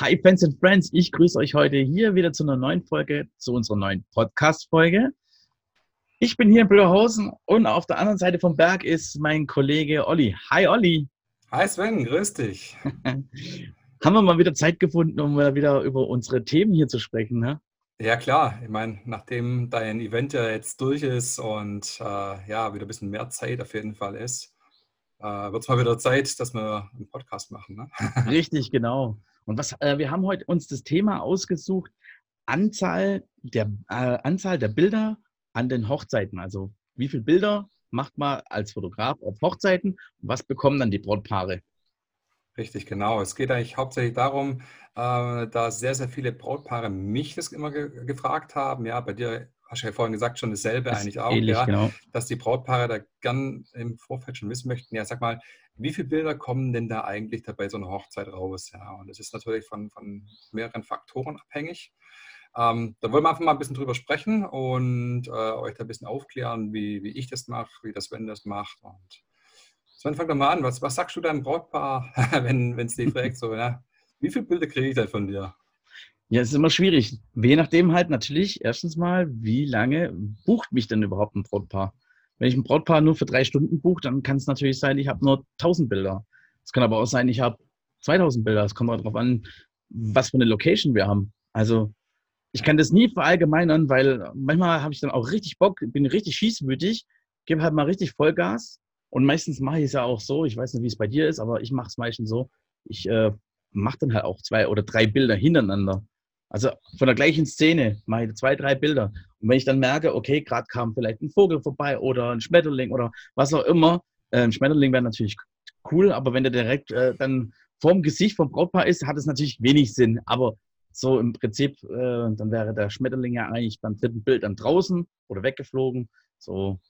Hi Fans and Friends, ich grüße euch heute hier wieder zu einer neuen Folge, zu unserer neuen Podcast-Folge. Ich bin hier in Blöderhausen und auf der anderen Seite vom Berg ist mein Kollege Olli. Hi Olli. Hi Sven, grüß dich. Haben wir mal wieder Zeit gefunden, um wieder über unsere Themen hier zu sprechen, ne? Ja klar, ich meine, nachdem dein Event ja jetzt durch ist und äh, ja, wieder ein bisschen mehr Zeit auf jeden Fall ist, äh, wird es mal wieder Zeit, dass wir einen Podcast machen. Ne? Richtig, genau. Und was, äh, wir haben heute uns das Thema ausgesucht, Anzahl der, äh, Anzahl der Bilder an den Hochzeiten. Also wie viele Bilder macht man als Fotograf auf Hochzeiten und was bekommen dann die Brautpaare? Richtig, genau. Es geht eigentlich hauptsächlich darum, äh, da sehr, sehr viele Brautpaare mich das immer ge gefragt haben. Ja, bei dir hast du ja vorhin gesagt, schon dasselbe das eigentlich auch, ähnlich, ja, genau. dass die Brautpaare da gern im Vorfeld schon wissen möchten, ja, sag mal, wie viele Bilder kommen denn da eigentlich dabei so eine Hochzeit raus? Ja, und das ist natürlich von, von mehreren Faktoren abhängig. Ähm, da wollen wir einfach mal ein bisschen drüber sprechen und äh, euch da ein bisschen aufklären, wie, wie ich das mache, wie das Sven das macht. Und Sven, fang doch mal an. Was, was sagst du deinem Brautpaar, wenn es dich fragt, so, ja, wie viele Bilder kriege ich denn von dir? Ja, es ist immer schwierig. Je nachdem halt natürlich, erstens mal, wie lange bucht mich denn überhaupt ein Brautpaar? Wenn ich ein Brautpaar nur für drei Stunden buche, dann kann es natürlich sein, ich habe nur 1000 Bilder. Es kann aber auch sein, ich habe 2000 Bilder. Es kommt darauf an, was für eine Location wir haben. Also ich kann das nie verallgemeinern, weil manchmal habe ich dann auch richtig Bock, bin richtig schießwütig, gebe halt mal richtig Vollgas. Und meistens mache ich es ja auch so, ich weiß nicht, wie es bei dir ist, aber ich mache es meistens so, ich äh, mache dann halt auch zwei oder drei Bilder hintereinander. Also von der gleichen Szene mache ich zwei, drei Bilder. Und wenn ich dann merke, okay, gerade kam vielleicht ein Vogel vorbei oder ein Schmetterling oder was auch immer, äh, ein Schmetterling wäre natürlich cool, aber wenn der direkt äh, dann vorm Gesicht vom Brautpaar ist, hat es natürlich wenig Sinn. Aber so im Prinzip, äh, dann wäre der Schmetterling ja eigentlich beim dritten Bild dann draußen oder weggeflogen. So.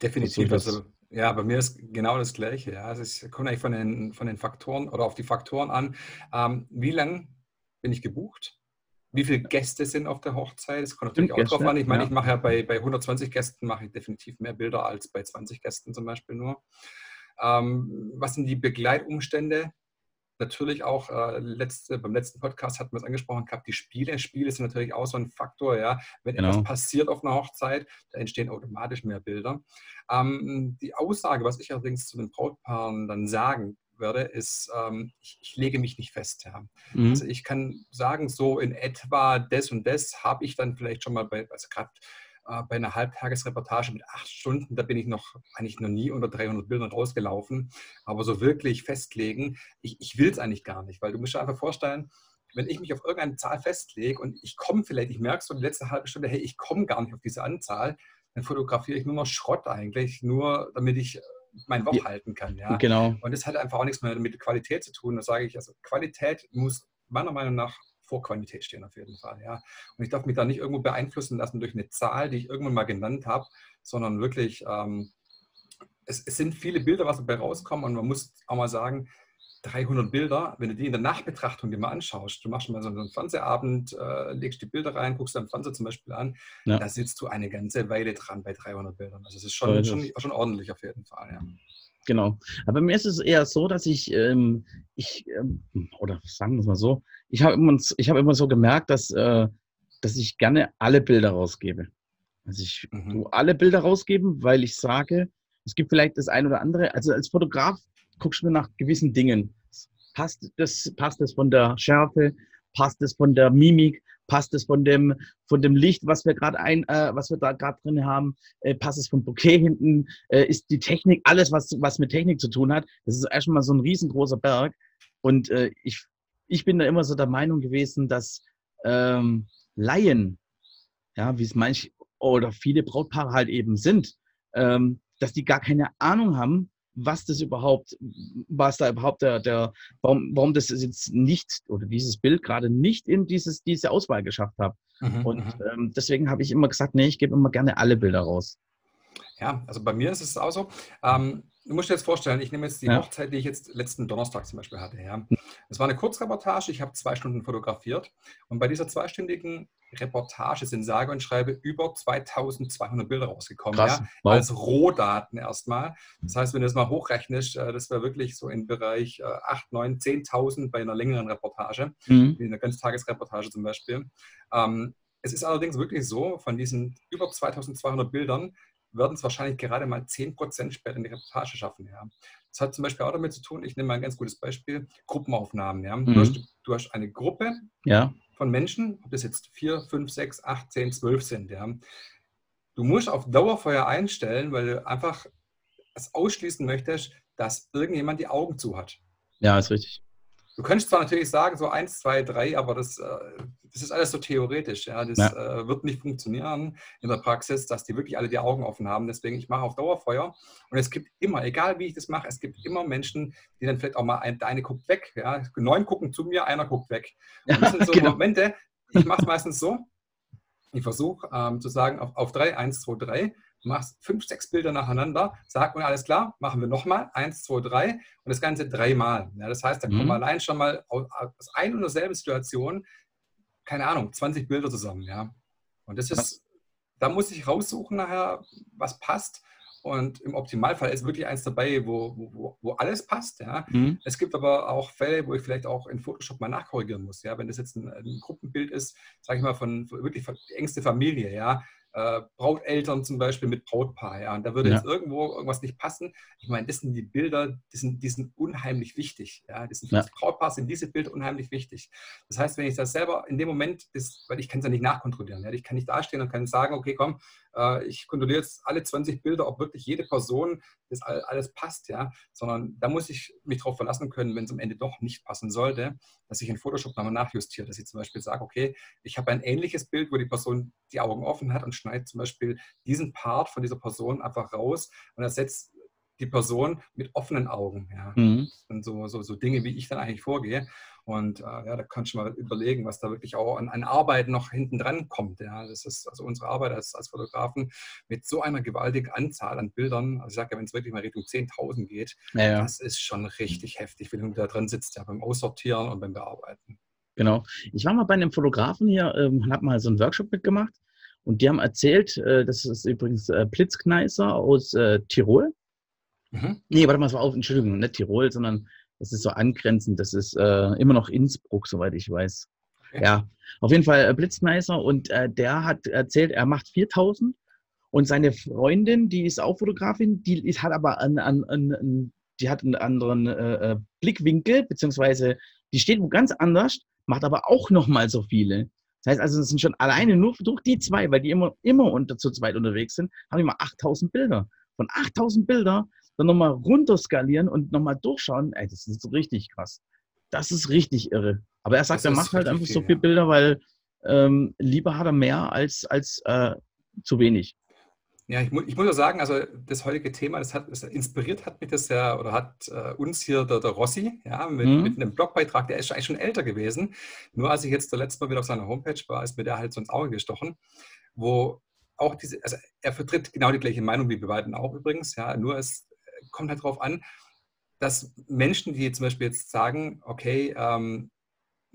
Definitiv. Also, ja, bei mir ist genau das Gleiche. Ja. Also es kommt eigentlich von den, von den Faktoren oder auf die Faktoren an. Ähm, wie lange bin ich gebucht? Wie viele Gäste sind auf der Hochzeit? Das kommt natürlich auch Gäste, drauf an. Ich meine, ja. ich mache ja bei, bei 120 Gästen mache ich definitiv mehr Bilder als bei 20 Gästen zum Beispiel nur. Ähm, was sind die Begleitumstände? Natürlich auch äh, letzte, beim letzten Podcast hatten wir es angesprochen gehabt, die Spiele. Spiele sind natürlich auch so ein Faktor, ja. Wenn genau. etwas passiert auf einer Hochzeit, da entstehen automatisch mehr Bilder. Ähm, die Aussage, was ich allerdings zu den Brautpaaren dann sagen werde, ist, ähm, ich, ich, lege mich nicht fest. Ja. Mhm. Also ich kann sagen, so in etwa das und das habe ich dann vielleicht schon mal bei, also gerade äh, bei einer Halbtagesreportage mit acht Stunden, da bin ich noch eigentlich noch nie unter 300 Bildern rausgelaufen. Aber so wirklich festlegen, ich, ich will es eigentlich gar nicht, weil du musst dir einfach vorstellen, wenn ich mich auf irgendeine Zahl festlege und ich komme vielleicht, ich merke so die letzte halbe Stunde, hey, ich komme gar nicht auf diese Anzahl, dann fotografiere ich nur noch Schrott eigentlich, nur damit ich mein Wort halten kann. Ja? Genau. Und das hat einfach auch nichts mehr mit Qualität zu tun. Da sage ich, also Qualität muss meiner Meinung nach vor Quantität stehen auf jeden Fall. Ja? Und ich darf mich da nicht irgendwo beeinflussen lassen durch eine Zahl, die ich irgendwann mal genannt habe, sondern wirklich, ähm, es, es, sind viele Bilder, was dabei rauskommen und man muss auch mal sagen, 300 Bilder, wenn du die in der Nachbetrachtung dir mal anschaust, du machst mal so einen Fernsehabend, äh, legst die Bilder rein, guckst deinen Fernseher zum Beispiel an, ja. da sitzt du eine ganze Weile dran bei 300 Bildern. Also es ist schon, schon, schon, ordentlich auf jeden Fall. Ja. Genau. Aber bei mir ist es eher so, dass ich, ähm, ich ähm, oder sagen wir es mal so, ich habe immer, hab immer so gemerkt, dass, äh, dass ich gerne alle Bilder rausgebe. Also ich mhm. alle Bilder rausgeben, weil ich sage, es gibt vielleicht das ein oder andere, also als Fotograf guckst du nach gewissen Dingen. Passt das, passt das von der Schärfe? Passt es von der Mimik? Passt es von dem, von dem Licht, was wir gerade ein, äh, was wir da gerade drin haben? Äh, passt es vom Bouquet hinten? Äh, ist die Technik, alles, was, was mit Technik zu tun hat, das ist erstmal so ein riesengroßer Berg. Und äh, ich, ich bin da immer so der Meinung gewesen, dass ähm, Laien, ja, wie es manche oder viele Brautpaare halt eben sind, ähm, dass die gar keine Ahnung haben, was das überhaupt, was da überhaupt der, der warum, warum das jetzt nicht oder dieses Bild gerade nicht in dieses, diese Auswahl geschafft hat. Mhm, und mhm. ähm, deswegen habe ich immer gesagt, nee, ich gebe immer gerne alle Bilder raus. Ja, also bei mir ist es auch so. Ähm, du musst dir jetzt vorstellen, ich nehme jetzt die ja. Hochzeit, die ich jetzt letzten Donnerstag zum Beispiel hatte. Ja. Es war eine Kurzreportage, ich habe zwei Stunden fotografiert und bei dieser zweistündigen Reportage sind sage und schreibe über 2200 Bilder rausgekommen. Krass. Ja, wow. Als Rohdaten erstmal. Das heißt, wenn du das mal hochrechnest, äh, das wäre wirklich so im Bereich 8, 9, 10.000 bei einer längeren Reportage, mhm. wie eine Ganztagesreportage zum Beispiel. Ähm, es ist allerdings wirklich so, von diesen über 2200 Bildern werden es wahrscheinlich gerade mal 10% später in die Reportage schaffen. Ja. Das hat zum Beispiel auch damit zu tun, ich nehme mal ein ganz gutes Beispiel, Gruppenaufnahmen. Ja. Mhm. Du, hast, du, hast, eine Gruppe ja. von Menschen, ob das jetzt 4, 5, 6, 8, 10, 12 sind. Ja. Du musst auf Dauerfeuer einstellen, weil du einfach es ausschließen möchtest, dass irgendjemand die Augen zu hat. Ja, ist richtig. Du könntest zwar natürlich sagen, so eins, zwei, drei, aber das, äh, das ist alles so theoretisch. Ja? Das ja. Äh, wird nicht funktionieren in der Praxis, dass die wirklich alle die Augen offen haben. Deswegen, ich mache auf Dauerfeuer. Und es gibt immer, egal wie ich das mache, es gibt immer Menschen, die dann vielleicht auch mal, ein, der eine guckt weg. Ja? Neun gucken zu mir, einer guckt weg. Und das sind so genau. Momente, ich mache es meistens so, ich versuche ähm, zu sagen, auf, auf drei, eins, zwei, drei machst fünf, sechs Bilder nacheinander, sagt man, alles klar, machen wir nochmal, eins, zwei, drei und das Ganze dreimal. Ja, das heißt, da kommen mhm. allein schon mal aus, ein und derselben Situation, keine Ahnung, 20 Bilder zusammen. Ja. Und das ist, da muss ich raussuchen nachher, was passt. Und im Optimalfall ist wirklich eins dabei, wo, wo, wo alles passt. Ja. Mhm. Es gibt aber auch Fälle, wo ich vielleicht auch in Photoshop mal nachkorrigieren muss. Ja. Wenn das jetzt ein, ein Gruppenbild ist, sage ich mal, von wirklich von engste Familie, ja, äh, Brauteltern zum Beispiel mit Brautpaar. Ja, und da würde ja. jetzt irgendwo irgendwas nicht passen. Ich meine, das sind die Bilder, die sind, die sind unheimlich wichtig. Ja, das sind, ja. das Brautpaar sind diese Bilder unheimlich wichtig. Das heißt, wenn ich das selber in dem Moment, das, weil ich kann es ja nicht nachkontrollieren. Ja, ich kann nicht dastehen und kann sagen, okay, komm, äh, ich kontrolliere jetzt alle 20 Bilder, ob wirklich jede Person das alles passt, ja, sondern da muss ich mich darauf verlassen können, wenn es am Ende doch nicht passen sollte, dass ich in Photoshop nochmal nachjustiere, dass ich zum Beispiel sage, okay, ich habe ein ähnliches Bild, wo die Person die Augen offen hat und schneide zum Beispiel diesen Part von dieser Person einfach raus und ersetze die Person mit offenen Augen. Ja. Mhm. Sind so, so, so Dinge, wie ich dann eigentlich vorgehe. Und äh, ja, da kannst du mal überlegen, was da wirklich auch an, an Arbeit noch hinten dran kommt. Ja. Das ist also unsere Arbeit als, als Fotografen mit so einer gewaltigen Anzahl an Bildern. Also ich sage ja, wenn es wirklich mal Richtung 10.000 geht, ja, das ist schon richtig heftig, wenn du da drin sitzt, ja, beim Aussortieren und beim Bearbeiten. Genau. Ich war mal bei einem Fotografen hier ähm, und habe mal so einen Workshop mitgemacht. Und die haben erzählt, äh, das ist übrigens äh, Blitzkneißer aus äh, Tirol. Mhm. Nee, warte mal, es war auf, Entschuldigung, nicht Tirol, sondern das ist so angrenzend. Das ist äh, immer noch Innsbruck, soweit ich weiß. Okay. Ja, auf jeden Fall äh, Blitzmeister und äh, der hat erzählt, er macht 4000 und seine Freundin, die ist auch Fotografin, die ist, hat aber einen, einen, einen, die hat einen anderen Blickwinkel, beziehungsweise die steht wo ganz anders, macht aber auch nochmal so viele. Das heißt also, es sind schon alleine nur durch die zwei, weil die immer, immer unter zu zweit unterwegs sind, haben die mal 8000 Bilder. Von 8000 Bilder dann nochmal runterskalieren und nochmal durchschauen, ey, das ist richtig krass. Das ist richtig irre. Aber er sagt, er macht halt einfach so viele ja. Bilder, weil ähm, lieber hat er mehr als, als äh, zu wenig. Ja, ich, mu ich muss ja sagen, also das heutige Thema, das hat das inspiriert hat mich das ja, oder hat äh, uns hier der, der Rossi, ja, mit, mhm. mit, einem Blogbeitrag, der ist eigentlich schon älter gewesen. Nur als ich jetzt der letzte Mal wieder auf seiner Homepage war, ist mir der halt so ins Auge gestochen, wo auch diese, also er vertritt genau die gleiche Meinung wie wir beiden auch übrigens, ja, nur es kommt halt darauf an, dass Menschen, die zum Beispiel jetzt sagen, okay, ähm,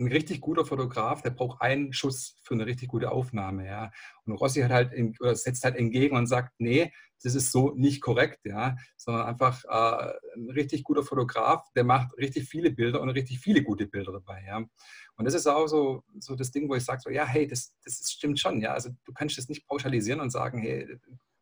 ein richtig guter Fotograf, der braucht einen Schuss für eine richtig gute Aufnahme, ja. Und Rossi hat halt in, oder setzt halt entgegen und sagt, nee, das ist so nicht korrekt, ja, sondern einfach äh, ein richtig guter Fotograf, der macht richtig viele Bilder und richtig viele gute Bilder dabei, ja. Und das ist auch so, so das Ding, wo ich sage, so, ja, hey, das, das stimmt schon, ja. Also du kannst das nicht pauschalisieren und sagen, hey,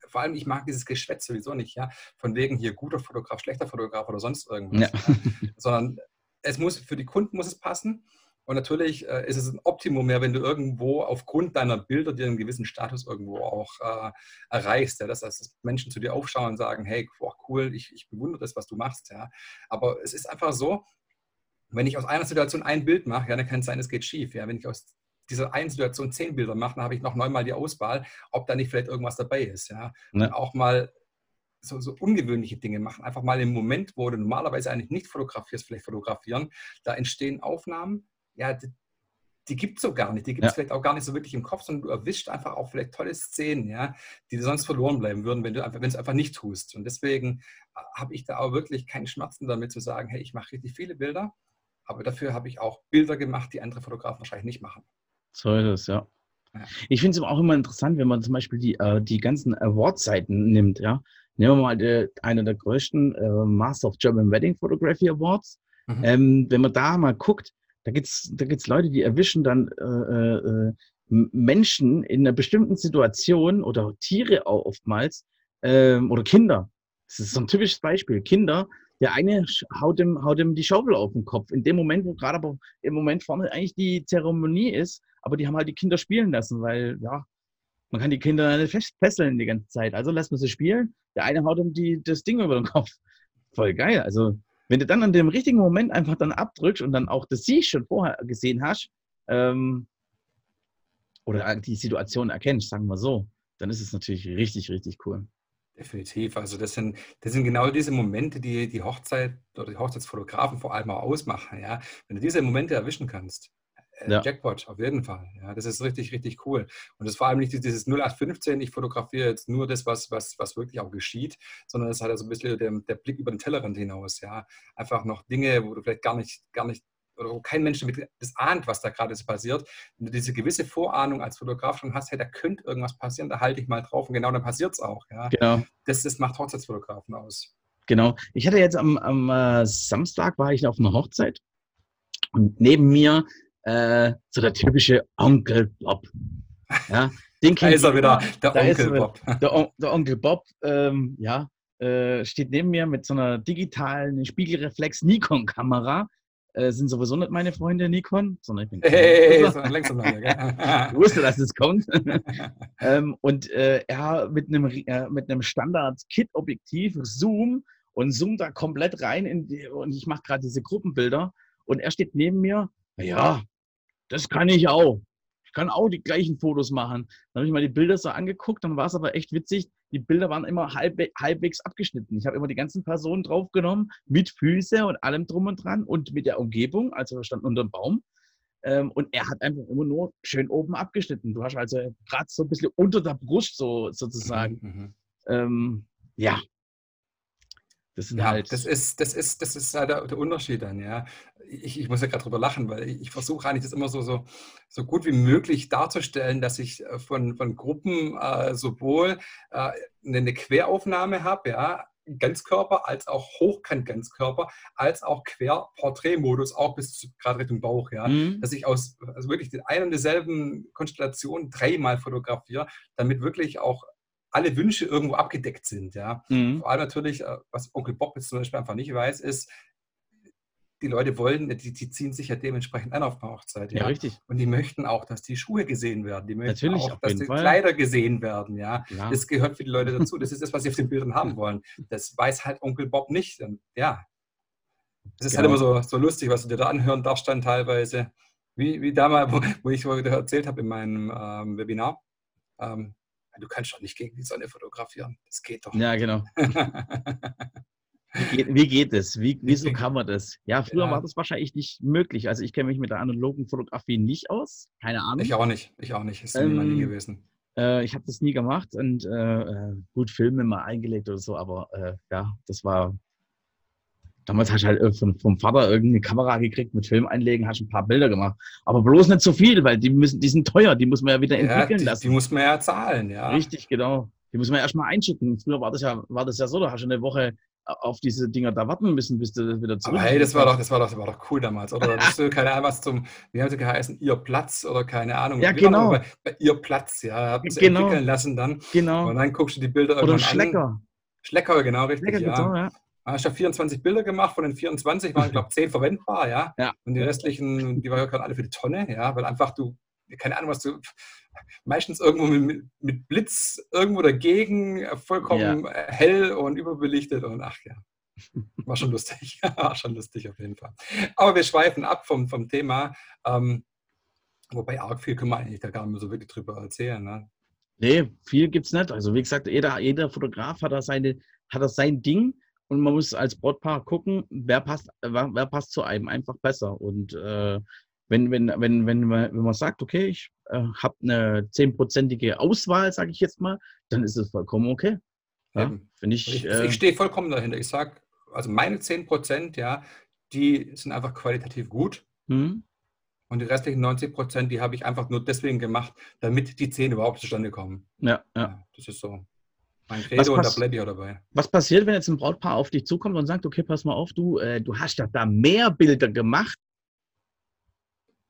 vor allem, ich mag dieses Geschwätz sowieso nicht, ja, von wegen hier guter Fotograf, schlechter Fotograf oder sonst irgendwas, ja. Ja. sondern es muss, für die Kunden muss es passen. Und natürlich äh, ist es ein Optimum mehr, wenn du irgendwo aufgrund deiner Bilder dir einen gewissen Status irgendwo auch äh, erreichst. Ja? Dass, dass, Menschen zu dir aufschauen und sagen, hey, boah, cool, ich, ich bewundere das, was du machst. Ja? Aber es ist einfach so, wenn ich aus einer Situation ein Bild mache, ja, dann kann es sein, es geht schief. Ja? Wenn ich aus dieser einen Situation zehn Bilder mache, dann habe ich noch neunmal die Auswahl, ob da nicht vielleicht irgendwas dabei ist. Ja? ja. Und auch mal so, so, ungewöhnliche Dinge machen. Einfach mal im Moment, wo du normalerweise eigentlich nicht fotografierst, vielleicht fotografieren. Da entstehen Aufnahmen. Ja, die gibt es so gar nicht. Die gibt es ja. vielleicht auch gar nicht so wirklich im Kopf, sondern du erwischt einfach auch vielleicht tolle Szenen, ja, die sonst verloren bleiben würden, wenn du einfach, wenn es einfach nicht tust. Und deswegen äh, habe ich da auch wirklich keinen Schmerzen damit zu sagen, hey, ich mache richtig viele Bilder, aber dafür habe ich auch Bilder gemacht, die andere Fotografen wahrscheinlich nicht machen. So ist es, ja. ja. Ich finde es auch immer interessant, wenn man zum Beispiel die, äh, die ganzen Award-Seiten nimmt, ja. Nehmen wir mal die, eine der größten äh, Master of German Wedding Photography Awards. Mhm. Ähm, wenn man da mal guckt, da gibt es da gibt's Leute, die erwischen dann äh, äh, Menschen in einer bestimmten Situation oder Tiere auch oftmals ähm, oder Kinder. Das ist so ein typisches Beispiel. Kinder, der eine haut ihm, haut ihm die Schaufel auf den Kopf. In dem Moment, wo gerade aber im Moment vorne eigentlich die Zeremonie ist, aber die haben halt die Kinder spielen lassen, weil ja, man kann die Kinder nicht fesseln die ganze Zeit. Also lässt man sie spielen. Der eine haut ihm die, das Ding über den Kopf. Voll geil. Also wenn du dann an dem richtigen Moment einfach dann abdrückst und dann auch das Sieg schon vorher gesehen hast, ähm, oder die Situation erkennst, sagen wir so, dann ist es natürlich richtig, richtig cool. Definitiv. Also das sind, das sind genau diese Momente, die die Hochzeit oder die Hochzeitsfotografen vor allem auch ausmachen. Ja? Wenn du diese Momente erwischen kannst, äh, ja. Jackpot, auf jeden Fall. Ja, das ist richtig, richtig cool. Und das ist vor allem nicht dieses 0815, ich fotografiere jetzt nur das, was, was, was wirklich auch geschieht, sondern es hat also ein bisschen der, der Blick über den Tellerrand hinaus. Ja, einfach noch Dinge, wo du vielleicht gar nicht, gar nicht oder wo kein Mensch das ahnt, was da gerade so passiert. Wenn du diese gewisse Vorahnung als Fotograf schon hast, hey, da könnte irgendwas passieren, da halte ich mal drauf und genau dann passiert es auch. Ja. Genau. Das, das macht Hochzeitsfotografen aus. Genau. Ich hatte jetzt am, am äh, Samstag war ich auf einer Hochzeit und neben mir äh, so der typische Onkel Bob. Ja, den da ist er wieder, der Onkel Bob. Der, der, Onkel Bob, ähm, ja, äh, steht neben mir mit so einer digitalen Spiegelreflex Nikon-Kamera. Äh, sind sowieso nicht meine Freunde Nikon, sondern ich bin. Hey, hey, längst Ich wusste, dass es kommt. ähm, und äh, er mit einem, äh, mit einem Standard-Kit-Objektiv, Zoom, und zoomt da komplett rein die, und ich mache gerade diese Gruppenbilder und er steht neben mir. Ja, das kann ich auch. Ich kann auch die gleichen Fotos machen. Dann habe ich mal die Bilder so angeguckt, dann war es aber echt witzig. Die Bilder waren immer halb, halbwegs abgeschnitten. Ich habe immer die ganzen Personen draufgenommen, mit Füße und allem drum und dran und mit der Umgebung. Also wir standen unter dem Baum. Ähm, und er hat einfach immer nur schön oben abgeschnitten. Du hast also gerade so ein bisschen unter der Brust so sozusagen. Mhm. mhm. Ähm, ja, das, ja, halt das, ist, das, ist, das ist halt der, der Unterschied dann, ja. Ich, ich muss ja gerade drüber lachen, weil ich, ich versuche eigentlich das immer so, so, so gut wie möglich darzustellen, dass ich äh, von, von Gruppen äh, sowohl äh, eine Queraufnahme habe, ja, Ganzkörper, als auch Hochkant-Ganzkörper, als auch Quer-Porträtmodus, auch bis gerade Richtung Bauch, ja. Mhm. Dass ich aus also wirklich den einen und derselben Konstellation dreimal fotografiere, damit wirklich auch alle Wünsche irgendwo abgedeckt sind. Ja? Mhm. Vor allem natürlich, äh, was Onkel Bob jetzt zum Beispiel einfach nicht weiß, ist, die Leute wollen, die, die ziehen sich ja dementsprechend an auf der Hochzeit. Ja? ja? richtig. Und die möchten auch, dass die Schuhe gesehen werden. Die möchten Natürlich, auch, dass die Fall. Kleider gesehen werden. Ja? ja? Das gehört für die Leute dazu. Das ist das, was sie auf den Bildern haben wollen. Das weiß halt Onkel Bob nicht. Und ja, es ist halt genau. halt immer so, so lustig, was du dir da anhören darfst dann teilweise. Wie, wie damals, wo, wo ich erzählt habe in meinem ähm, Webinar. Ähm, du kannst doch nicht gegen die Sonne fotografieren. Das geht doch. Ja, genau. Wie geht, wie geht es? Wie, wieso kann man das? Ja, früher ja. war das wahrscheinlich nicht möglich. Also ich kenne mich mit der analogen Fotografie nicht aus. Keine Ahnung. Ich auch nicht. Ich auch nicht. Ist ähm, nie gewesen. Äh, ich habe das nie gemacht und äh, äh, gut Filme mal eingelegt oder so, aber äh, ja, das war Damals hast du halt vom, vom Vater irgendeine Kamera gekriegt mit Film einlegen, hast ein paar Bilder gemacht. Aber bloß nicht so viel, weil die müssen, die sind teuer, die muss man ja wieder entwickeln ja, die, lassen. Die muss man ja zahlen, ja. Richtig, genau. Die muss man ja erstmal einschicken. Früher war das ja, war das ja so, da hast du eine Woche auf diese Dinger da warten müssen, bis du wieder zurück. Aber hey, das war doch, das war doch, das war doch cool damals, oder? Da du, keine Ahnung, was zum, wie hat es geheißen, ihr Platz oder keine Ahnung. Ja, genau. Bei, bei, ihr Platz, ja, haben sie genau. entwickeln lassen dann. Genau. Und dann guckst du die Bilder oder irgendwann Schlecker. an. Schlecker, genau, richtig, Schlecker ja. Auch, ja. Ich habe 24 Bilder gemacht, von den 24 waren, glaube ich, 10 verwendbar, ja? ja. Und die restlichen, die waren ja gerade alle für die Tonne, ja, weil einfach du, keine Ahnung, was du, meistens irgendwo mit, mit Blitz irgendwo dagegen, vollkommen ja. hell und überbelichtet und ach ja. War schon lustig. War schon lustig auf jeden Fall. Aber wir schweifen ab vom, vom Thema. Ähm, wobei arg viel können wir eigentlich da gar nicht mehr so wirklich drüber erzählen. Ne? Nee, viel gibt es nicht. Also wie gesagt, jeder, jeder Fotograf hat da, seine, hat da sein Ding und man muss als Brautpaar gucken, wer passt, wer, wer passt zu einem einfach besser. Und äh, wenn, wenn, wenn, wenn, man, wenn man sagt, okay, ich äh, habe eine zehnprozentige Auswahl, sage ich jetzt mal, dann ist es vollkommen okay. Ja, Finde ich. Ich, äh, ich stehe vollkommen dahinter. Ich sage, also meine 10 Prozent, ja, die sind einfach qualitativ gut. Mhm. Und die restlichen 90 Prozent, die habe ich einfach nur deswegen gemacht, damit die 10 überhaupt zustande kommen. Ja, ja. ja das ist so. Mein Credo und da bleibe ich auch dabei. Was passiert, wenn jetzt ein Brautpaar auf dich zukommt und sagt, okay, pass mal auf, du, äh, du hast ja da mehr Bilder gemacht.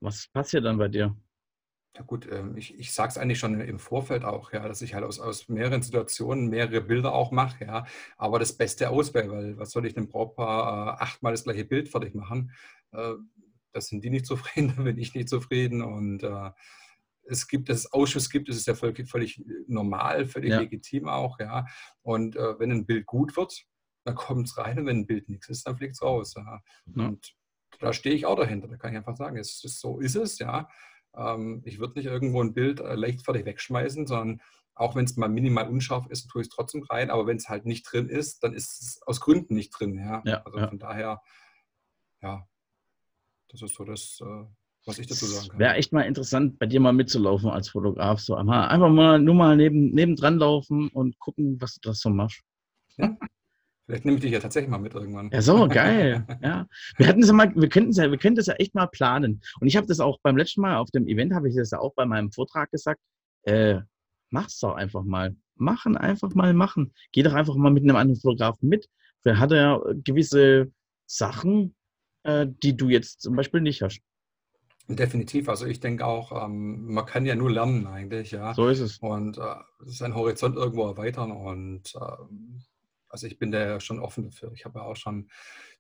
Was passiert dann bei dir? Ja gut, ähm, ich, ich sage es eigentlich schon im Vorfeld auch, ja, dass ich halt aus, aus mehreren Situationen mehrere Bilder auch mache, ja, aber das Beste auswähle, weil was soll ich dem Brautpaar äh, achtmal das gleiche Bild fertig machen? Äh, das sind die nicht zufrieden, da bin ich nicht zufrieden und äh, es gibt, dass es Ausschuss gibt, das ist ja völlig, völlig normal, völlig ja. legitim auch, ja. Und äh, wenn ein Bild gut wird, dann kommt es rein und wenn ein Bild nichts ist, dann fliegt es raus. Ja. Ja. Und da stehe ich auch dahinter. Da kann ich einfach sagen, es ist, so ist es, ja. Ähm, ich würde nicht irgendwo ein Bild äh, leichtfertig wegschmeißen, sondern auch wenn es mal minimal unscharf ist, tue ich es trotzdem rein. Aber wenn es halt nicht drin ist, dann ist es aus Gründen nicht drin. Ja? ja also von daher, ja, das ist so das, äh, was ich dazu sagen kann. Wäre echt mal interessant, bei dir mal mitzulaufen als Fotograf. So einfach mal nur mal neben, nebendran laufen und gucken, was du das so machst. Ja. Vielleicht nehme ich dich ja tatsächlich mal mit irgendwann. Ja, so, geil. ja. Wir hatten ja mal, wir könnten ja, wir könnten das ja echt mal planen. Und ich habe das auch beim letzten Mal auf dem Event, habe ich das ja auch bei meinem Vortrag gesagt. Äh, mach's doch einfach mal. Machen, einfach mal machen. Geh doch einfach mal mit einem anderen Fotografen mit. Wer hat ja gewisse Sachen, äh, die du jetzt zum Beispiel nicht hast. Definitiv. Also ich denke auch, ähm, man kann ja nur lernen eigentlich, ja. So ist es. Und äh, seinen Horizont irgendwo erweitern. Und äh, also ich bin da ja schon offen dafür. Ich habe ja auch schon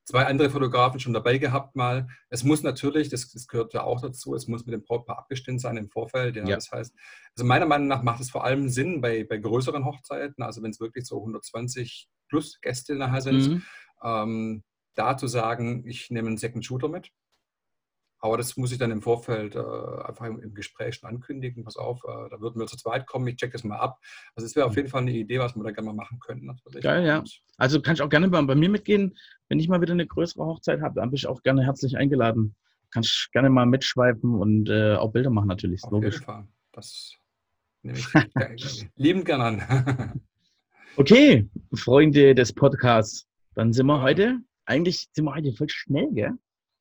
zwei andere Fotografen schon dabei gehabt mal. Es muss natürlich, das, das gehört ja auch dazu, es muss mit dem Brautpaar abgestimmt sein im Vorfeld. Ja. Das heißt, also meiner Meinung nach macht es vor allem Sinn bei, bei größeren Hochzeiten, also wenn es wirklich so 120 plus Gäste nachher sind, mhm. ähm, da zu sagen, ich nehme einen Second Shooter mit aber das muss ich dann im Vorfeld äh, einfach im, im, Gespräch schon ankündigen. Pass auf, äh, da würden wir zu zweit kommen, ich check das mal ab. Also es wäre auf mhm. jeden Fall eine Idee, was wir da gerne mal machen könnten. Natürlich. Geil, ja. Also kann ich auch gerne bei, bei, mir mitgehen. Wenn ich mal wieder eine größere Hochzeit habe, dann bin ich auch gerne herzlich eingeladen. Kann ich gerne mal mitschweifen und äh, auch Bilder machen natürlich. Auf logisch. jeden Fall. Das nehme ich liebend gerne an. okay, Freunde des Podcasts. Dann sind wir heute, eigentlich sind wir heute voll schnell, gell?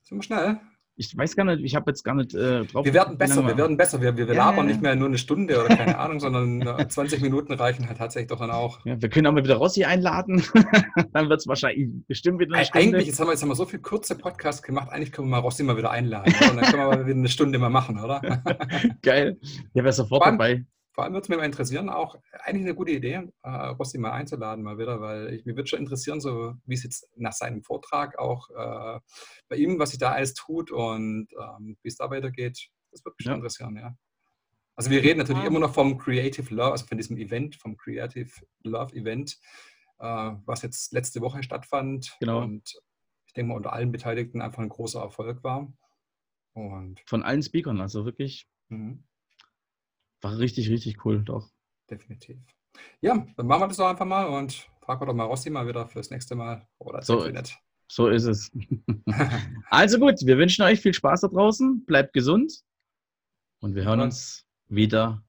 Sind wir schnell? Ich weiß gar nicht, ich habe jetzt gar nicht äh, drauf. Wir werden besser, wir werden besser. Wir, wir, wir ja, labern ja. nicht mehr nur eine Stunde oder keine Ahnung, sondern 20 Minuten reichen halt tatsächlich doch dann auch. Ja, wir können auch mal wieder Rossi einladen. dann wird es wahrscheinlich bestimmt wieder eine Stunde. Eigentlich, jetzt haben wir, jetzt haben wir so viele kurze Podcasts gemacht, eigentlich können wir mal Rossi mal wieder einladen. Und dann können wir mal wieder eine Stunde mal machen, oder? Geil. Ja, wäre sofort dabei. Vor allem würde es mich mal interessieren, auch eigentlich eine gute Idee, äh, Rossi mal einzuladen mal wieder, weil ich, mir würde schon interessieren, so wie es jetzt nach seinem Vortrag auch äh, bei ihm, was sich da alles tut und ähm, wie es da weitergeht. Das würde mich ja. schon interessieren, ja. Also wir reden natürlich immer noch vom Creative Love, also von diesem Event, vom Creative Love Event, äh, was jetzt letzte Woche stattfand. Genau. Und ich denke mal, unter allen Beteiligten einfach ein großer Erfolg war. Und von allen Speakern, also wirklich. Mhm. War richtig, richtig cool, doch. Definitiv. Ja, dann machen wir das doch einfach mal und fragen wir doch mal Rossi mal wieder fürs nächste Mal. Oh, so, so ist es. also gut, wir wünschen euch viel Spaß da draußen. Bleibt gesund und wir hören uns wieder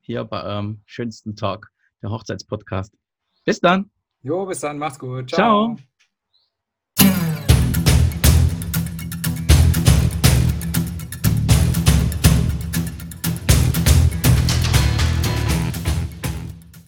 hier bei eurem schönsten Tag, der Hochzeitspodcast. Bis dann. Jo, bis dann. Macht's gut. Ciao. Ciao.